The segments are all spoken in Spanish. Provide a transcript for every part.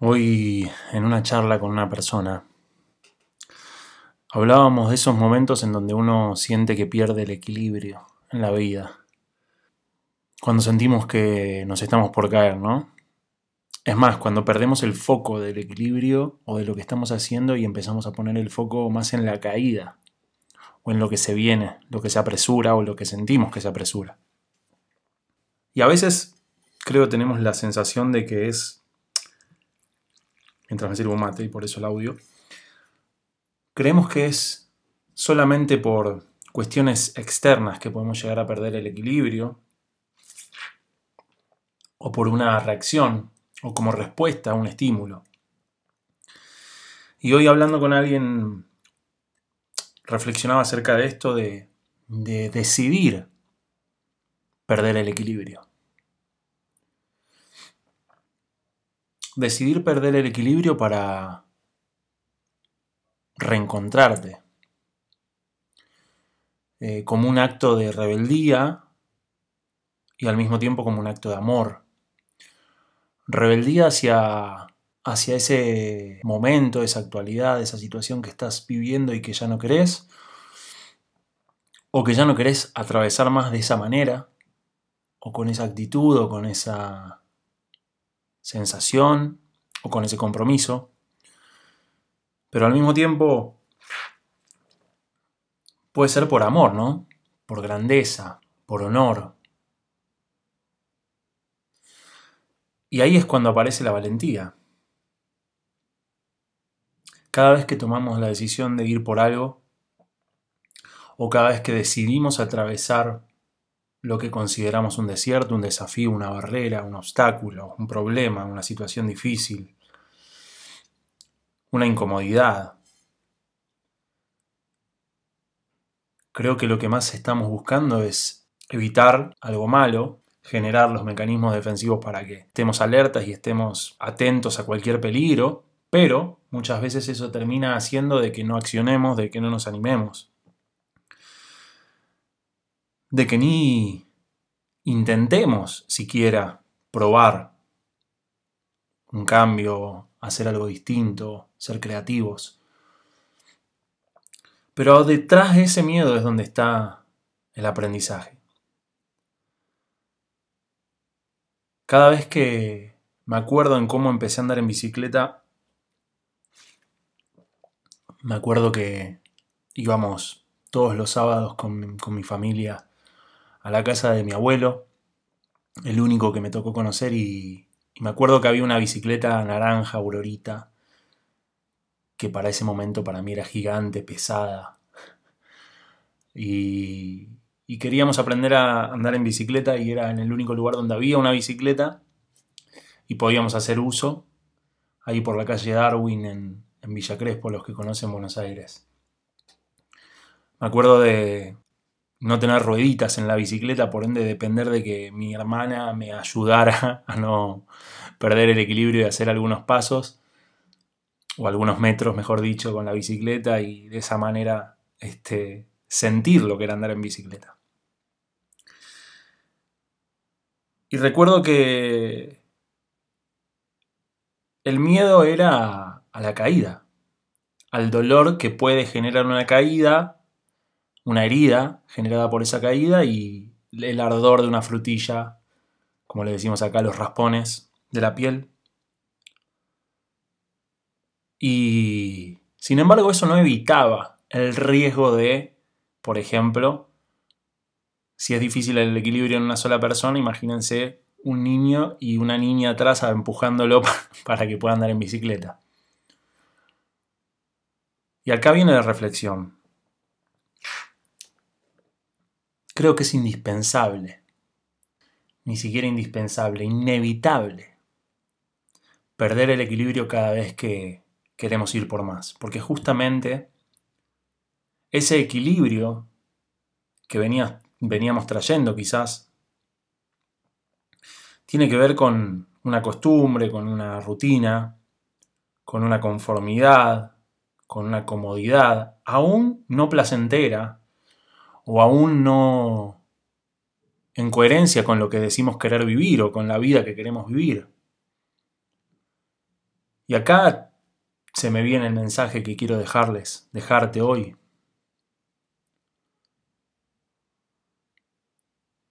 Hoy en una charla con una persona hablábamos de esos momentos en donde uno siente que pierde el equilibrio en la vida. Cuando sentimos que nos estamos por caer, ¿no? Es más, cuando perdemos el foco del equilibrio o de lo que estamos haciendo y empezamos a poner el foco más en la caída o en lo que se viene, lo que se apresura o lo que sentimos que se apresura. Y a veces creo tenemos la sensación de que es mientras me sirvo mate y por eso el audio, creemos que es solamente por cuestiones externas que podemos llegar a perder el equilibrio, o por una reacción, o como respuesta a un estímulo. Y hoy hablando con alguien, reflexionaba acerca de esto de, de decidir perder el equilibrio. Decidir perder el equilibrio para reencontrarte. Eh, como un acto de rebeldía y al mismo tiempo como un acto de amor. Rebeldía hacia, hacia ese momento, esa actualidad, esa situación que estás viviendo y que ya no querés, o que ya no querés atravesar más de esa manera, o con esa actitud, o con esa sensación o con ese compromiso, pero al mismo tiempo puede ser por amor, ¿no? Por grandeza, por honor. Y ahí es cuando aparece la valentía. Cada vez que tomamos la decisión de ir por algo, o cada vez que decidimos atravesar lo que consideramos un desierto, un desafío, una barrera, un obstáculo, un problema, una situación difícil, una incomodidad. Creo que lo que más estamos buscando es evitar algo malo, generar los mecanismos defensivos para que estemos alertas y estemos atentos a cualquier peligro, pero muchas veces eso termina haciendo de que no accionemos, de que no nos animemos de que ni intentemos siquiera probar un cambio, hacer algo distinto, ser creativos. Pero detrás de ese miedo es donde está el aprendizaje. Cada vez que me acuerdo en cómo empecé a andar en bicicleta, me acuerdo que íbamos todos los sábados con, con mi familia a la casa de mi abuelo, el único que me tocó conocer y, me acuerdo que había una bicicleta naranja, aurorita, que para ese momento para mí era gigante, pesada. Y, y queríamos aprender a andar en bicicleta y era en el único lugar donde había una bicicleta y podíamos hacer uso, ahí por la calle Darwin en, en Villa Crespo, los que conocen Buenos Aires. Me acuerdo de, no tener rueditas en la bicicleta, por ende depender de que mi hermana me ayudara a no perder el equilibrio y hacer algunos pasos, o algunos metros, mejor dicho, con la bicicleta y de esa manera este, sentir lo que era andar en bicicleta. Y recuerdo que el miedo era a la caída, al dolor que puede generar una caída una herida generada por esa caída y el ardor de una frutilla, como le decimos acá, los raspones de la piel. Y sin embargo eso no evitaba el riesgo de, por ejemplo, si es difícil el equilibrio en una sola persona, imagínense un niño y una niña atrás empujándolo para que pueda andar en bicicleta. Y acá viene la reflexión. Creo que es indispensable, ni siquiera indispensable, inevitable, perder el equilibrio cada vez que queremos ir por más. Porque justamente ese equilibrio que veníamos trayendo quizás, tiene que ver con una costumbre, con una rutina, con una conformidad, con una comodidad, aún no placentera, o aún no en coherencia con lo que decimos querer vivir o con la vida que queremos vivir. Y acá se me viene el mensaje que quiero dejarles, dejarte hoy.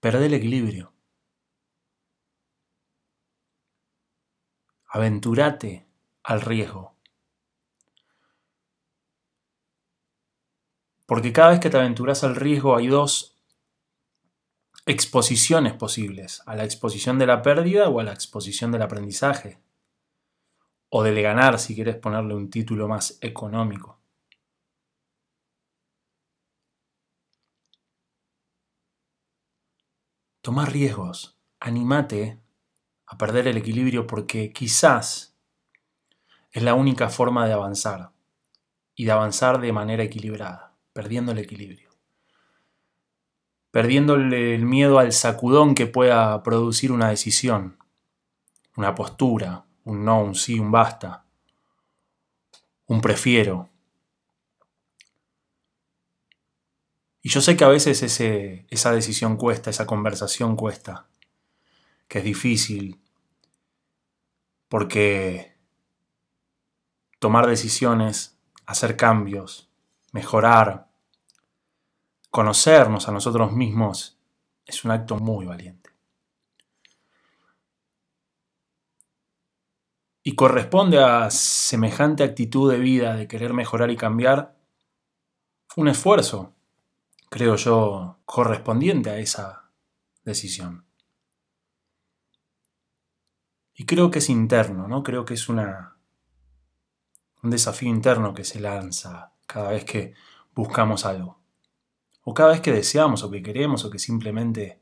Perdé el equilibrio. Aventurate al riesgo. Porque cada vez que te aventuras al riesgo hay dos exposiciones posibles, a la exposición de la pérdida o a la exposición del aprendizaje, o del ganar si quieres ponerle un título más económico. Toma riesgos, animate a perder el equilibrio porque quizás es la única forma de avanzar y de avanzar de manera equilibrada, perdiendo el equilibrio perdiéndole el miedo al sacudón que pueda producir una decisión, una postura, un no, un sí, un basta, un prefiero. Y yo sé que a veces esa decisión cuesta, esa conversación cuesta, que es difícil, porque tomar decisiones, hacer cambios, mejorar, conocernos a nosotros mismos es un acto muy valiente. Y corresponde a semejante actitud de vida de querer mejorar y cambiar un esfuerzo, creo yo, correspondiente a esa decisión. Y creo que es interno, ¿no? Creo que es una, un desafío interno que se lanza cada vez que buscamos algo o cada vez que deseamos o que queremos o que simplemente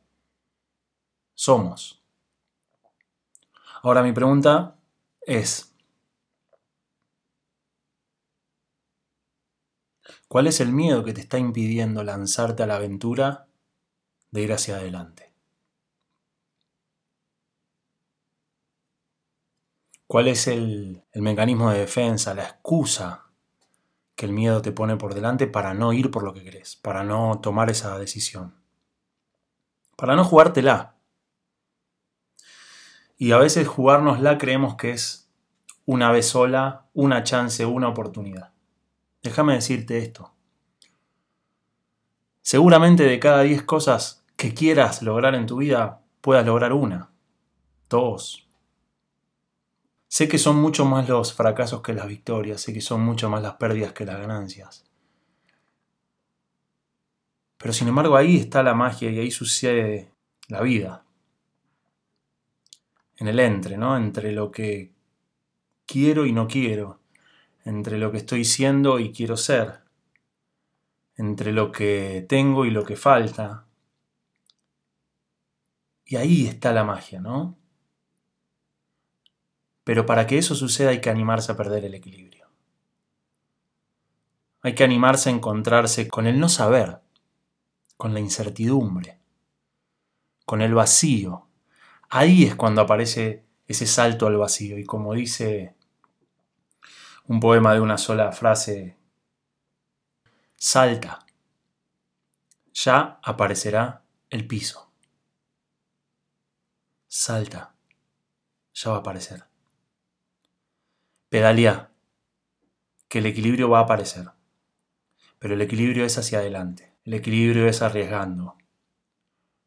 somos. Ahora mi pregunta es, ¿cuál es el miedo que te está impidiendo lanzarte a la aventura de ir hacia adelante? ¿Cuál es el, el mecanismo de defensa, la excusa que el miedo te pone por delante para no ir por lo que querés, para no tomar esa decisión, para no jugártela. Y a veces jugárnosla creemos que es una vez sola, una chance, una oportunidad. Déjame decirte esto. Seguramente de cada 10 cosas que quieras lograr en tu vida, puedas lograr una, dos, Sé que son mucho más los fracasos que las victorias, sé que son mucho más las pérdidas que las ganancias. Pero sin embargo ahí está la magia y ahí sucede la vida. En el entre, ¿no? Entre lo que quiero y no quiero, entre lo que estoy siendo y quiero ser, entre lo que tengo y lo que falta. Y ahí está la magia, ¿no? Pero para que eso suceda hay que animarse a perder el equilibrio. Hay que animarse a encontrarse con el no saber, con la incertidumbre, con el vacío. Ahí es cuando aparece ese salto al vacío. Y como dice un poema de una sola frase, salta, ya aparecerá el piso. Salta, ya va a aparecer. Pedalea, que el equilibrio va a aparecer. Pero el equilibrio es hacia adelante. El equilibrio es arriesgando.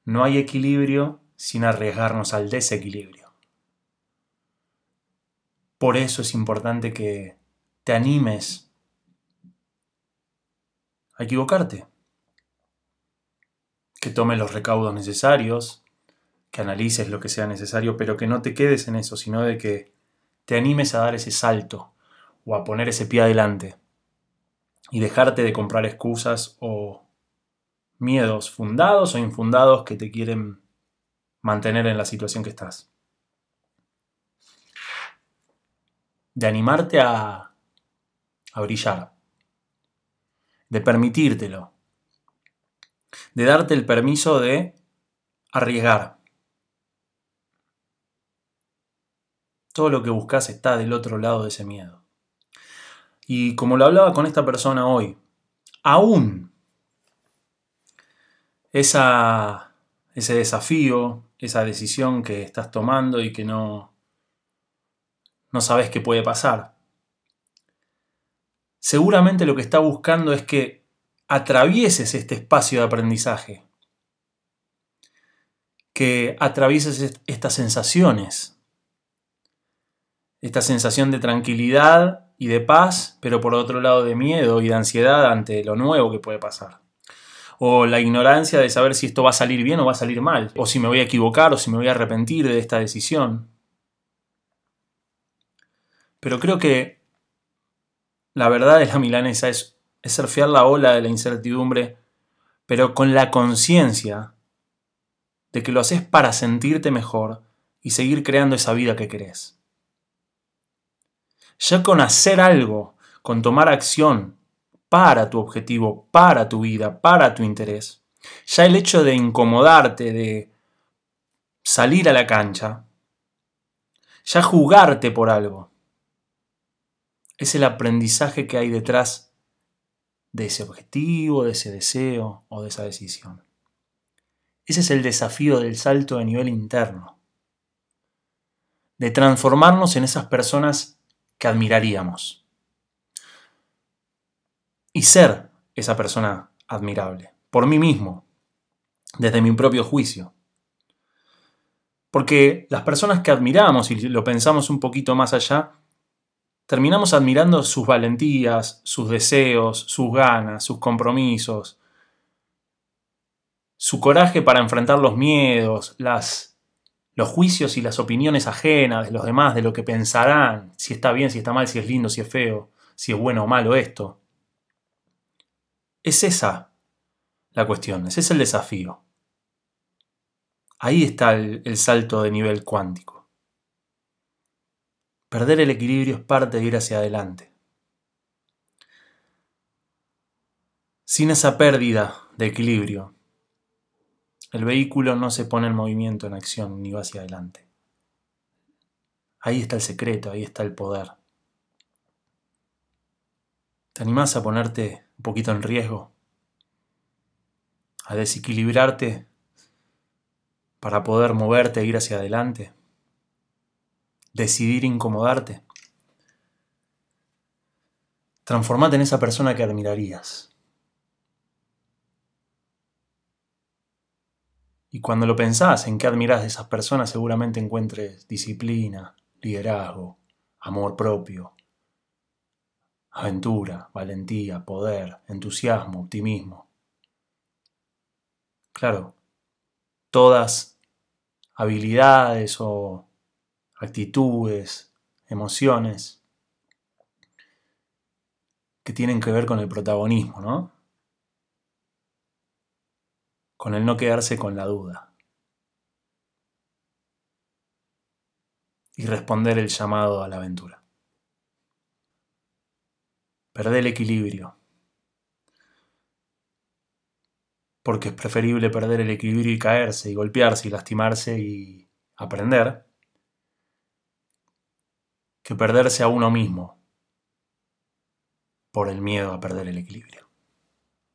No hay equilibrio sin arriesgarnos al desequilibrio. Por eso es importante que te animes a equivocarte. Que tomes los recaudos necesarios, que analices lo que sea necesario, pero que no te quedes en eso, sino de que te animes a dar ese salto o a poner ese pie adelante y dejarte de comprar excusas o miedos fundados o infundados que te quieren mantener en la situación que estás. De animarte a, a brillar, de permitírtelo, de darte el permiso de arriesgar, Todo lo que buscas está del otro lado de ese miedo. Y como lo hablaba con esta persona hoy, aún esa, ese desafío, esa decisión que estás tomando y que no, no sabes qué puede pasar. Seguramente lo que está buscando es que atravieses este espacio de aprendizaje, que atravieses estas sensaciones, esta sensación de tranquilidad y de paz, pero por otro lado de miedo y de ansiedad ante lo nuevo que puede pasar. O la ignorancia de saber si esto va a salir bien o va a salir mal, o si me voy a equivocar o si me voy a arrepentir de esta decisión. Pero creo que la verdad de la milanesa es, es surfear la ola de la incertidumbre, pero con la conciencia de que lo haces para sentirte mejor y seguir creando esa vida que querés. Ya con hacer algo, con tomar acción para tu objetivo, para tu vida, para tu interés, ya el hecho de incomodarte, de salir a la cancha, ya jugarte por algo, es el aprendizaje que hay detrás de ese objetivo, de ese deseo o de esa decisión. Ese es el desafío del salto de nivel interno, de transformarnos en esas personas que admiraríamos. Y ser esa persona admirable, por mí mismo, desde mi propio juicio. Porque las personas que admiramos, y lo pensamos un poquito más allá, terminamos admirando sus valentías, sus deseos, sus ganas, sus compromisos, su coraje para enfrentar los miedos, las los juicios y las opiniones ajenas de los demás, de lo que pensarán, si está bien, si está mal, si es lindo, si es feo, si es bueno o malo esto. Es esa la cuestión, ese es el desafío. Ahí está el, el salto de nivel cuántico. Perder el equilibrio es parte de ir hacia adelante. Sin esa pérdida de equilibrio, el vehículo no se pone en movimiento, en acción, ni va hacia adelante. Ahí está el secreto, ahí está el poder. ¿Te animás a ponerte un poquito en riesgo? ¿A desequilibrarte para poder moverte e ir hacia adelante? ¿Decidir incomodarte? Transformate en esa persona que admirarías. Y cuando lo pensás en qué admirás de esas personas, seguramente encuentres disciplina, liderazgo, amor propio, aventura, valentía, poder, entusiasmo, optimismo. Claro, todas habilidades o actitudes, emociones que tienen que ver con el protagonismo, ¿no? Con el no quedarse con la duda. Y responder el llamado a la aventura. Perder el equilibrio. Porque es preferible perder el equilibrio y caerse y golpearse y lastimarse y aprender que perderse a uno mismo por el miedo a perder el equilibrio.